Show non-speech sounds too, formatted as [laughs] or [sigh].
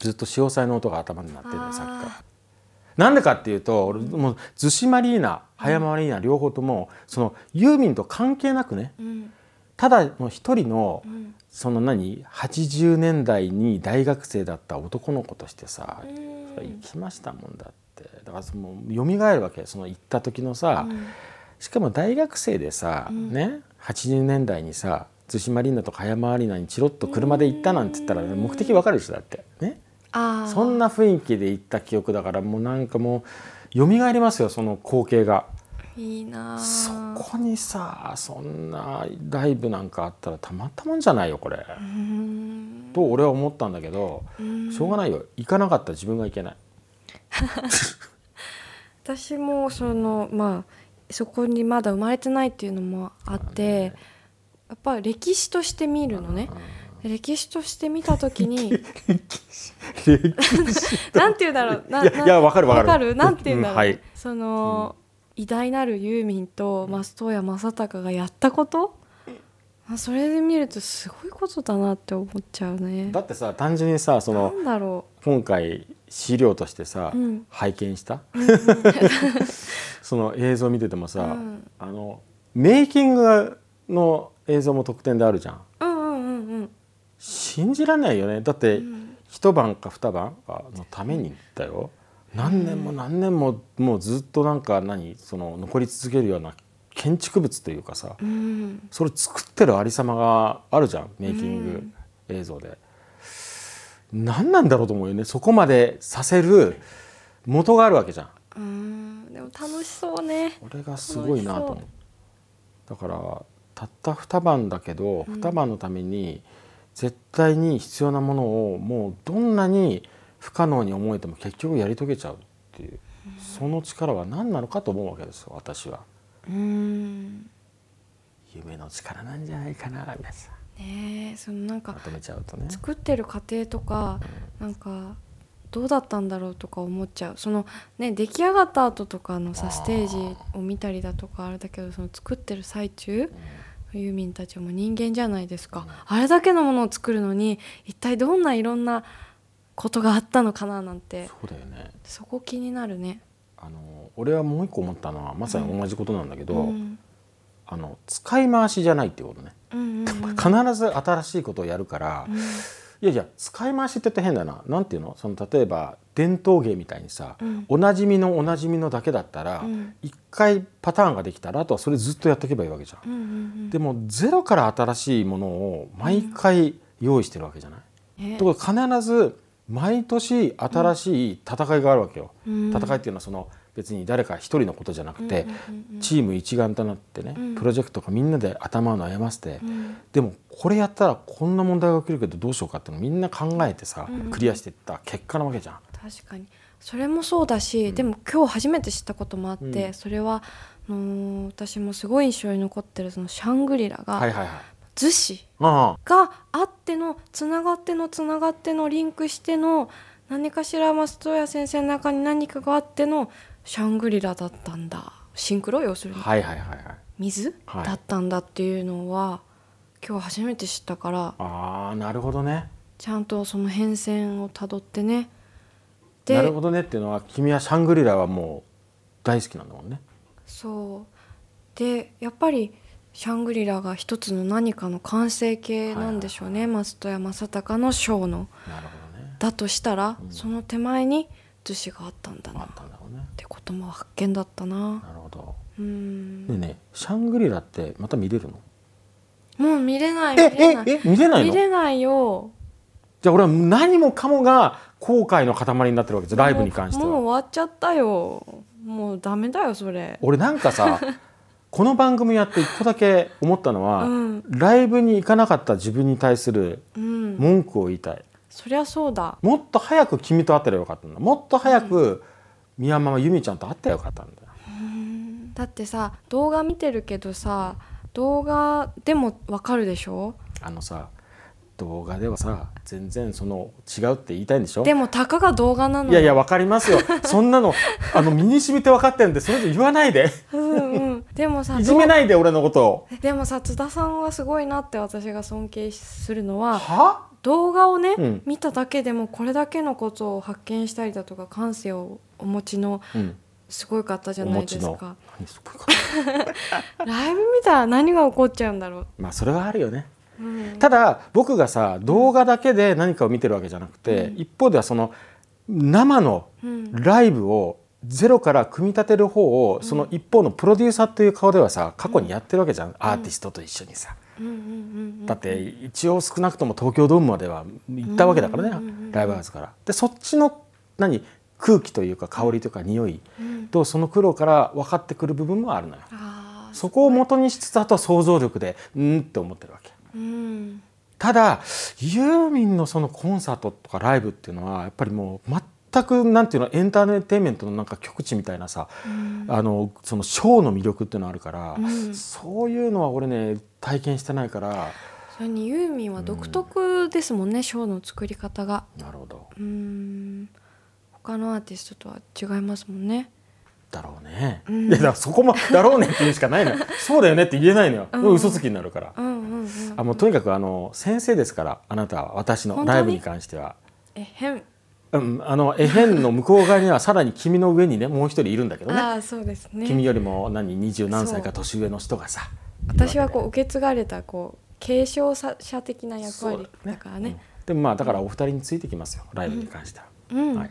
ずっと潮騒の音が頭になってるのさっきから。なんでかっていうと俺もう逗子マリーナ葉山マリーナ両方ともそのユーミンと関係なくねうん。ただの一人のうん。その何80年代に大学生だった男の子としてさうん。行きましたもんだって。だからその蘇るわけその行った時のさ、うん。しかも大学生でさ、うん。ね80年代にさ逗子マリーナとか葉山アリーナにチロッと車で行ったなんて言ったら、目的わかるでしょだってそんな雰囲気で行った記憶だからもうなんかもう蘇りますよその光景が。いいなあ。そこにさそんなライブなんかあったらたまったもんじゃないよこれ。うん。と俺は思ったんだけどうん。しょうがないよ。行かなかった自分がいけない。[laughs] 私もそのまあそこにまだ生まれてないっていうのもあって、やっぱり歴史として見るのね、歴史として見た時に [laughs] [laughs] なんて言うんだろう。ないやわかるわかる。わかる？なんて言うんだろう、うんはい。その、偉大なるユーミンと松任谷正隆がやったこと？あそれで見るとすごいことだなって思っちゃうね。だってさ単純にさそのなんだろ今回資料としてさ、うん。拝見した、[laughs] その映像見ててもさ、うん。あのメイキングの映像も特典であるじゃん。ううんうんうんうん。信じられないよね。だって、うん一晩か二晩かのためにだよ。何年も何年ももうずっとなんか何その残り続けるような建築物というかさうん。それ作ってるありさまがあるじゃんメイキング映像で。何なんだろうと思うよね。そこまでさせる元があるわけじゃん。うん。でも楽しそうね。これがすごいなと思う。だからたった2晩だけど、うん。2晩のために絶対に必要なものをもうどんなに不可能に思えても結局やり遂げちゃうっていう、その力は何なのかと思うわけですよ私は。うん。夢の力なんじゃないかな皆さん。ねえそのなんかまとめちゃうとね。作ってる過程とかなんかどうだったんだろうとか思っちゃう。そのね出来上がった後とかのさステージを見たりだとかあれだけどその作ってる最中ユーミンたちも人間じゃないですか。あれだけのものを作るのに一体どんないろんなことがあったのかななんてそうだよね。そこ気になるね。あの俺はもう一個思ったのはまさに同じことなんだけど、うん。あの使い回しじゃないってことね。うんうんうん。[laughs] 必ず新しいことをやるから、うんいやいや使い回しって言って変だな。なんていうの？その例えば伝統芸みたいにさ、うん。おなじみのおなじみのだけだったらうん。一、回パターンができたらあとはそれずっとやっていけばいいわけじゃん。うんうんうん。でもゼロから新しいものを毎回用意してるわけじゃない？ねとことは必ず毎年新しい戦いがあるわけよ。うん。戦いっていうのはその別に誰か一人のことじゃなくて、チーム一丸となってね、うん。プロジェクトがみんなで頭を悩ませて、うん。でもこれやったらこんな問題が起きるけどどうしようかっていうのをみんな考えてさ、クリアしていった結果なわけじゃん。確かに。それもそうだし、でも今日初めて知ったこともあって、うん。それはあのー私もすごい印象に残ってるそのシャングリラが、はいはいはい。逗子あがあってのつながってのつながってのリンクしての何かしら松任谷先生の中に何かがあってのシャングリラだったんだシンクロ要するにあはいはいはいはい。水、はいだったんだっていうのは今日初めて知ったからああなるほどね。ちゃんとその変遷をたどってねなるほどねっていうのは君はシャングリラはもう大好きなんだもんね。そうでやっぱりシャングリラが一つの何かの完成形なんでしょうね、松任谷正隆のショーのなるほどね。だとしたら、うんその手前に逗子があったんだなあっったんだろうね。てことも発見だったななるほど。うんでねシャングリラってまた見れるの？もう見れない見えれないええ見れないの？見れないよじゃあ俺は何もかもが後悔の塊になってるわけですライブに関しては。もうもう終わっちゃったよもうダメだよそれ俺なんかさ [laughs] この番組やって一個だけ思ったのは、うん。ライブに行かなかった自分に対するうん。文句を言いたい。そりゃそうだ。もっと早く君と会ったらよかったんだ。もっと早く宮ママ由美ちゃんと会ったらよかったんだ。ん。だってさ動画見てるけどさ動画でもわかるでしょ？あのさ動画ではさ全然その違うって言いたいんでしょ？でもたかが動画なのいやいやわかりますよ。そんなのあの身に染みて分かってるんでそれ以上言わないで。うんうんでもさいじめないで俺のことでもさ津田さんはすごいなって私が尊敬するのはは？動画をね、うん。見ただけでもこれだけのことを発見したりだとか感性をお持ちのうん、すごい方じゃおないですか。何すごいかライブ見たら何が起こっちゃうんだろう、まあそれはあるよね。うん。ただ僕がさ動画だけで何かを見てるわけじゃなくて、うん。一方ではその生のうん。ライブをゼロから組み立てる方をその一方のプロデューサーという顔ではさ過去にやってるわけじゃん、アーティストと一緒にさ。だって一応少なくとも東京ドームまでは行ったわけだからね、ライブハウスから。でそっちの何空気というか香りというか匂いうんとその苦労から分かってくる部分もあるのよ。そこを元にしつつあとは想像力でうんって思ってるわけ。うんただユーミンのそのコンサートとかライブっていうのはやっぱりもう全くなんていうのエンターテインメントのなんか極致みたいなさ、うん。あのそのショーの魅力っていうのあるから、うん。そういうのは俺ね体験してないから。それにユーミンは独特ですもんね、ショーの作り方が。なるほど。うん。他のアーティストとは違いますもんね。だろうね、うん。いやだからそこもだろうねって言うしかないのよ。[laughs] そうだよねって言えないのよ、うん。嘘つきになるから。うんうんうんあもうとにかくあの先生ですからあなたは私のライブに関しては。えへん、うん、あのエヘンの向こう側にはさらに君の上にねもう一人いるんだけどね。ああそうですね。君よりも何二十何歳か年上の人がさ私はこうう受け継がれたこう継承者的な役割だからね。でもまあだからお二人についてきますよ。ライブに関しては、うん、はい、